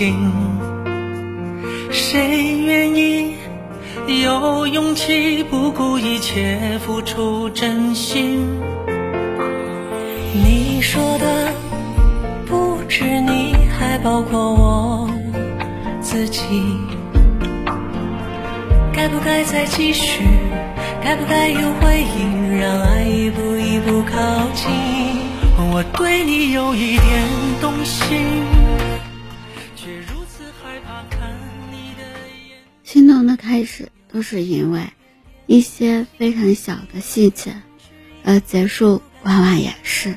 情，谁愿意有勇气不顾一切付出真心？你说的不止你，还包括我自己。该不该再继续？该不该有回应？让爱一步一步靠近。我对你有一点动心，的开始都是因为一些非常小的细节，而结束往往也是。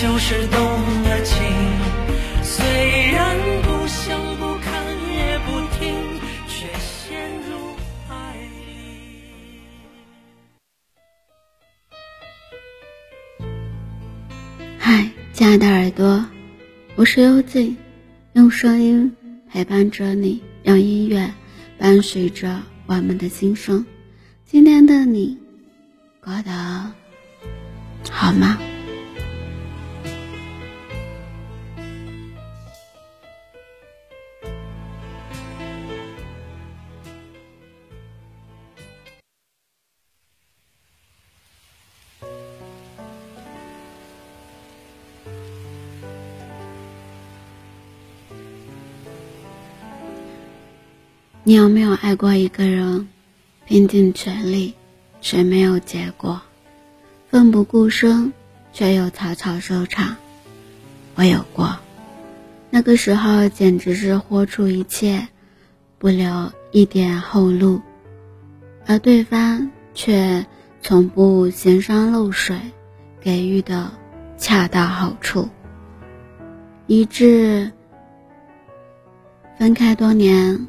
就是动了情，虽然不想不看也不听，却陷入爱里。嗨，亲爱的耳朵，我是幽静，用声音陪伴着你，让音乐伴随着我们的心声。今天的你过得好吗？你有没有爱过一个人，拼尽全力，却没有结果，奋不顾身，却又草草收场？我有过，那个时候简直是豁出一切，不留一点后路，而对方却从不嫌山漏水，给予的恰到好处，以致分开多年。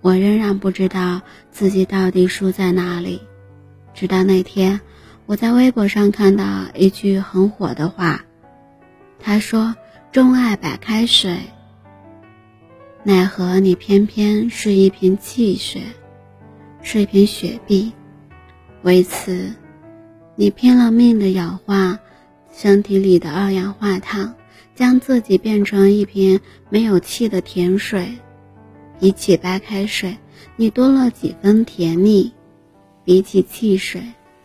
我仍然不知道自己到底输在哪里，直到那天，我在微博上看到一句很火的话，他说：“钟爱白开水，奈何你偏偏是一瓶汽水，是一瓶雪碧。为此，你拼了命的氧化身体里的二氧化碳，将自己变成一瓶没有气的甜水。”比起白开水，你多了几分甜蜜；比起汽水，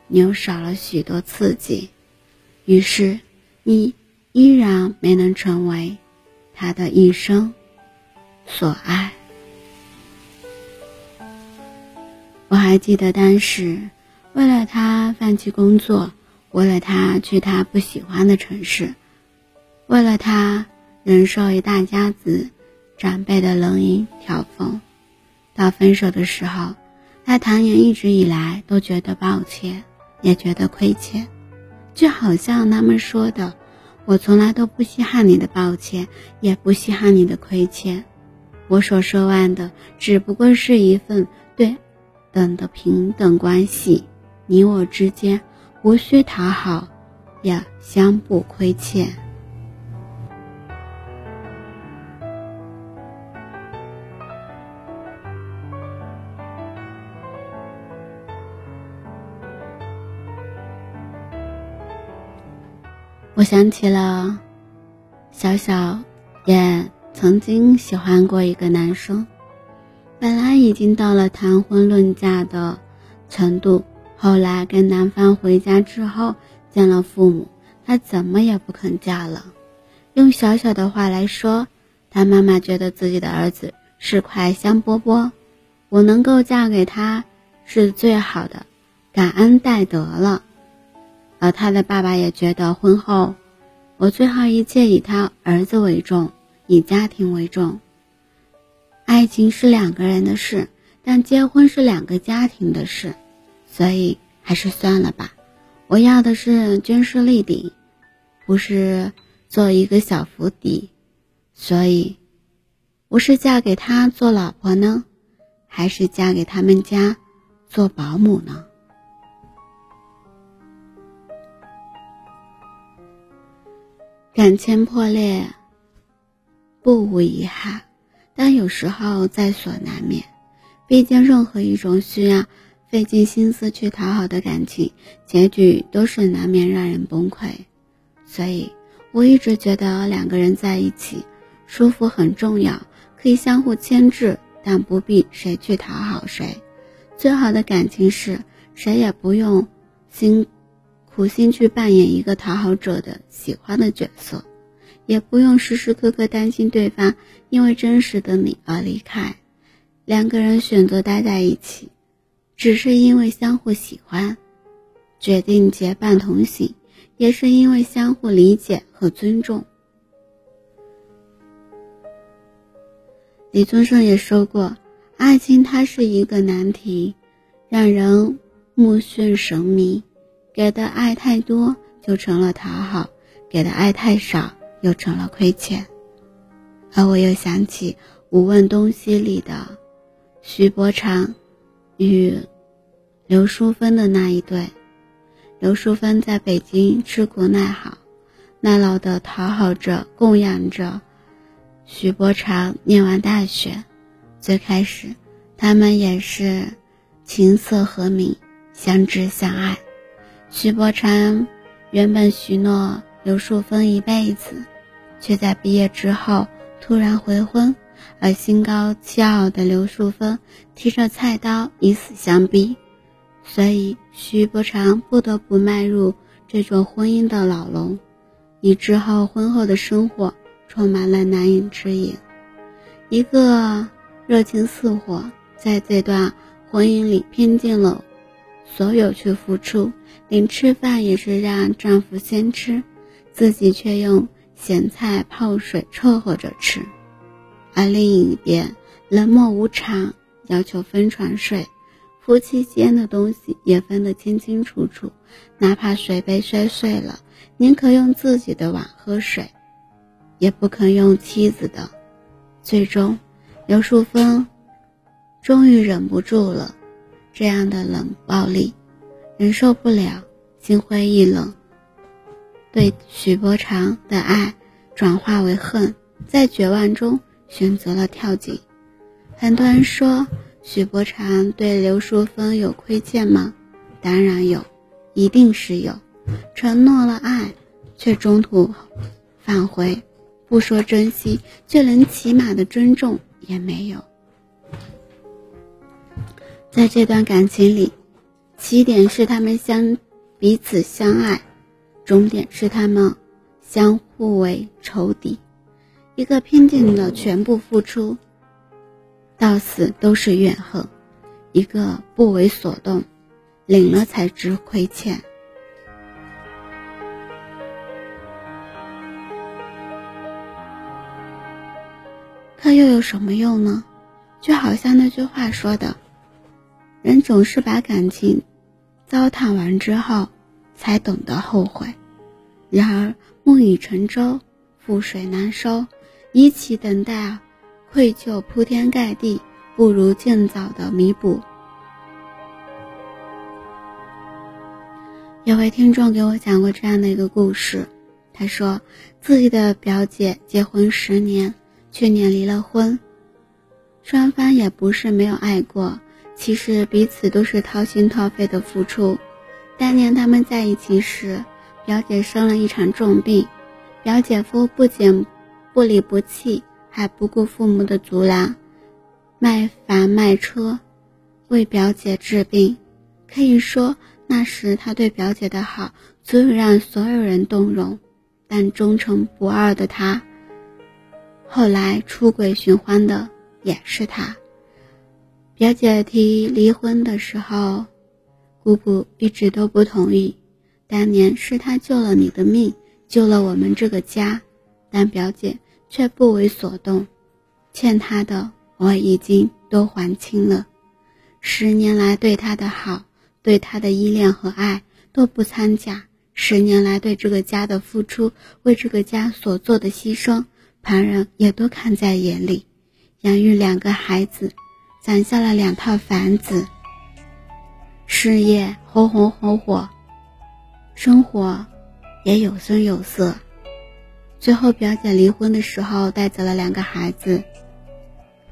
你又少了许多刺激。于是，你依然没能成为他的一生所爱。我还记得当时，为了他放弃工作，为了他去他不喜欢的城市，为了他忍受一大家子。长辈的冷饮挑讽，到分手的时候，他唐言一直以来都觉得抱歉，也觉得亏欠，就好像他们说的：“我从来都不稀罕你的抱歉，也不稀罕你的亏欠，我所奢望的只不过是一份对等的平等关系，你我之间无需讨好，也相不亏欠。”我想起了，小小也曾经喜欢过一个男生，本来已经到了谈婚论嫁的程度，后来跟男方回家之后见了父母，他怎么也不肯嫁了。用小小的话来说，他妈妈觉得自己的儿子是块香饽饽，我能够嫁给他是最好的，感恩戴德了。而他的爸爸也觉得婚后，我最好一切以他儿子为重，以家庭为重。爱情是两个人的事，但结婚是两个家庭的事，所以还是算了吧。我要的是军事立鼎，不是做一个小府邸。所以，我是嫁给他做老婆呢，还是嫁给他们家做保姆呢？感情破裂不无遗憾，但有时候在所难免。毕竟，任何一种需要费尽心思去讨好的感情，结局都是难免让人崩溃。所以，我一直觉得两个人在一起，舒服很重要，可以相互牵制，但不必谁去讨好谁。最好的感情是谁也不用心苦心去扮演一个讨好者的喜欢的角色，也不用时时刻刻担心对方因为真实的你而离开。两个人选择待在一起，只是因为相互喜欢；决定结伴同行，也是因为相互理解和尊重。李宗盛也说过：“爱情它是一个难题，让人目眩神迷。给的爱太多，就成了讨好；给的爱太少，又成了亏欠。”而我又想起《无问东西》里的。徐伯常与刘淑芬的那一对，刘淑芬在北京吃苦耐好，耐劳的讨好着、供养着徐伯常。念完大学，最开始他们也是琴瑟和鸣，相知相爱。徐伯常原本许诺刘淑芬一辈子，却在毕业之后突然回婚。而心高气傲的刘淑芬提着菜刀以死相逼，所以徐伯常不得不迈入这座婚姻的牢笼，以之后婚后的生活充满了难言之隐。一个热情似火，在这段婚姻里拼尽了所有去付出，连吃饭也是让丈夫先吃，自己却用咸菜泡水凑合着吃。而另一边冷漠无常，要求分床睡，夫妻间的东西也分得清清楚楚，哪怕水杯摔碎了，宁可用自己的碗喝水，也不肯用妻子的。最终，刘淑芬终于忍不住了，这样的冷暴力，忍受不了，心灰意冷，对许伯常的爱转化为恨，在绝望中。选择了跳井。很多人说许伯常对刘淑芬有亏欠吗？当然有，一定是有。承诺了爱，却中途返回，不说珍惜，就连起码的尊重也没有。在这段感情里，起点是他们相彼此相爱，终点是他们相互为仇敌。一个拼尽了全部付出，到死都是怨恨；一个不为所动，领了才知亏欠。可又有什么用呢？就好像那句话说的：“人总是把感情糟蹋完之后，才懂得后悔。”然而木已成舟，覆水难收。一起等待愧疚铺天盖地，不如尽早的弥补。有位听众给我讲过这样的一个故事，他说自己的表姐结婚十年，去年离了婚，双方也不是没有爱过，其实彼此都是掏心掏肺的付出。当年他们在一起时，表姐生了一场重病，表姐夫不仅不离不弃，还不顾父母的阻拦，卖房卖车，为表姐治病。可以说，那时他对表姐的好，足以让所有人动容。但忠诚不二的他，后来出轨寻欢的也是他。表姐提离婚的时候，姑姑一直都不同意。当年是他救了你的命，救了我们这个家。但表姐却不为所动，欠她的我已经都还清了。十年来对她的好，对她的依恋和爱都不掺假。十年来对这个家的付出，为这个家所做的牺牲，旁人也都看在眼里。养育两个孩子，攒下了两套房子，事业红红火火，生活也有声有色。最后表姐离婚的时候带走了两个孩子，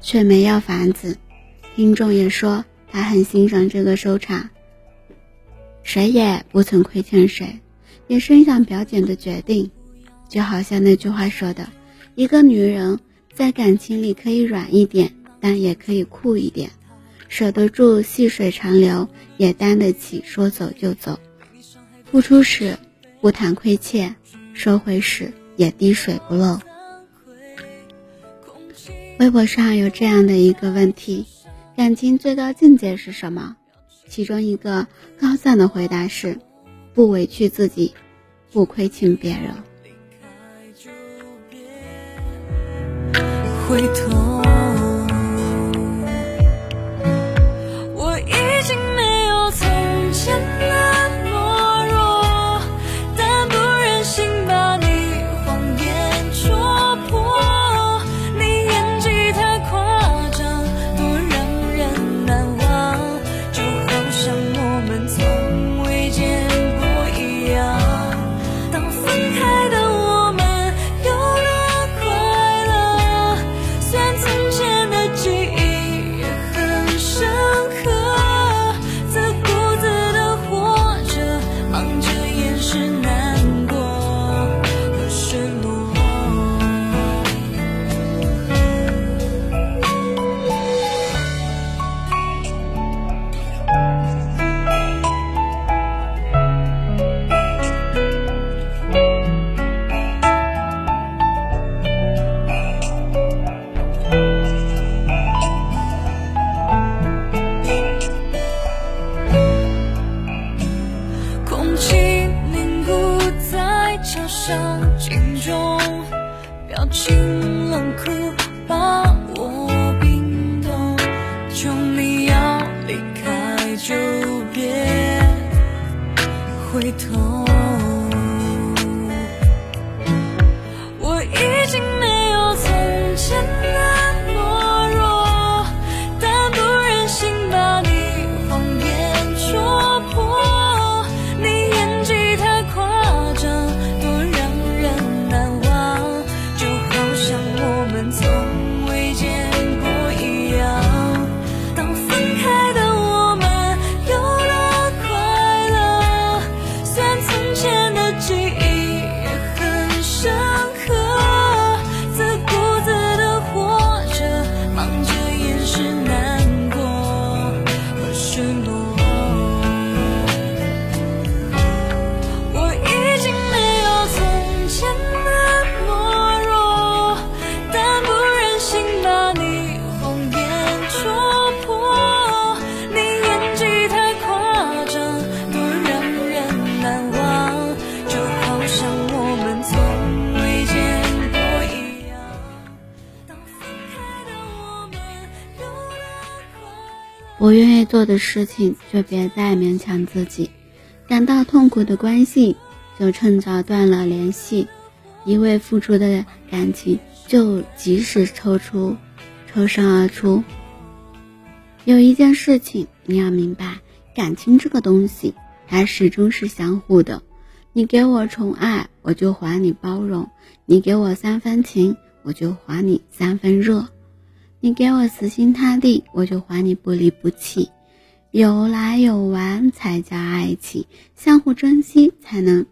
却没要房子。听众也说他很欣赏这个收场，谁也不曾亏欠谁，也欣赏表姐的决定。就好像那句话说的：“一个女人在感情里可以软一点，但也可以酷一点，守得住细水长流，也担得起说走就走。付出时不谈亏欠，收回时也滴水不漏。”微博上有这样的一个问题。感情最高境界是什么？其中一个高赞的回答是：不委屈自己，不亏欠别人。回头。做的事情，就别再勉强自己；感到痛苦的关系，就趁早断了联系；一味付出的感情，就及时抽出，抽身而出。有一件事情你要明白：感情这个东西，它始终是相互的。你给我宠爱，我就还你包容；你给我三分情，我就还你三分热。你给我死心塌地，我就还你不离不弃。有来有往才叫爱情，相互珍惜才能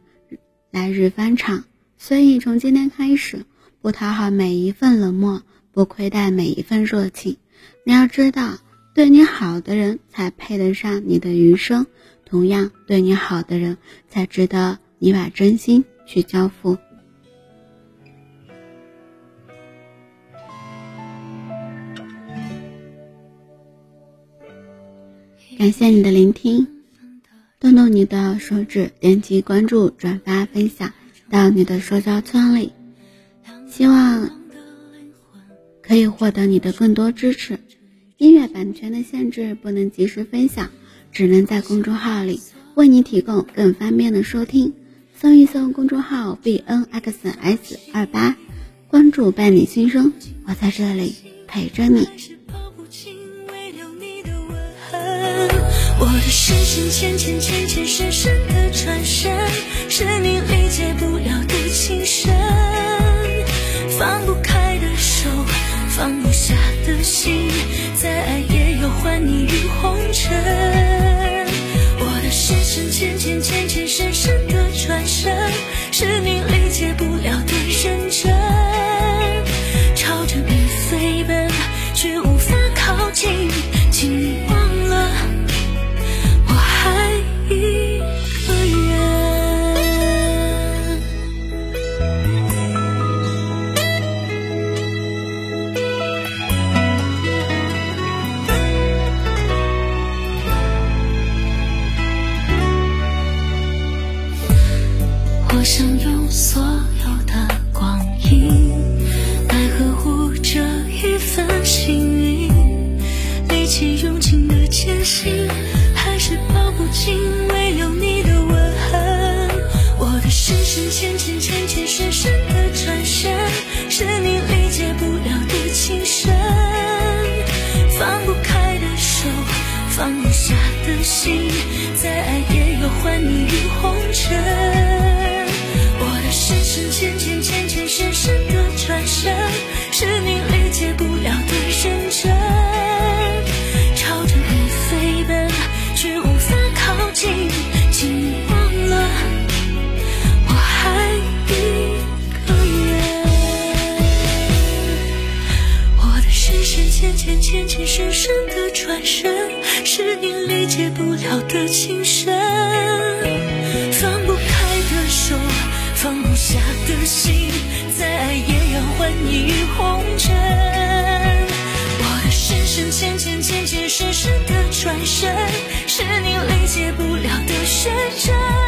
来日方长。所以从今天开始，不讨好每一份冷漠，不亏待每一份热情。你要知道，对你好的人才配得上你的余生，同样对你好的人才值得你把真心去交付。感谢你的聆听，动动你的手指，点击关注、转发、分享到你的社交圈里，希望可以获得你的更多支持。音乐版权的限制不能及时分享，只能在公众号里为你提供更方便的收听。搜一搜公众号 b n x s 二八，关注伴你心声，我在这里陪着你。我的深深浅浅浅浅深深的转身，是你理解不了的情深。放不开的手，放不下的心，再爱也要还你于红尘。我的深深浅浅浅浅深深的转身，是你理解不了的心，再爱也要还你于红尘。我的深深浅浅浅浅深深的转身，是你理解不了的认真。朝着你飞奔，却无法靠近，请你忘了，我还一个人。我的深深浅浅浅浅深深的转身，是你理解不了的情深。放不开的手，放不下的心，再爱也要换你于红尘。我的深深浅浅浅浅深深的转身，是你理解不了的深真。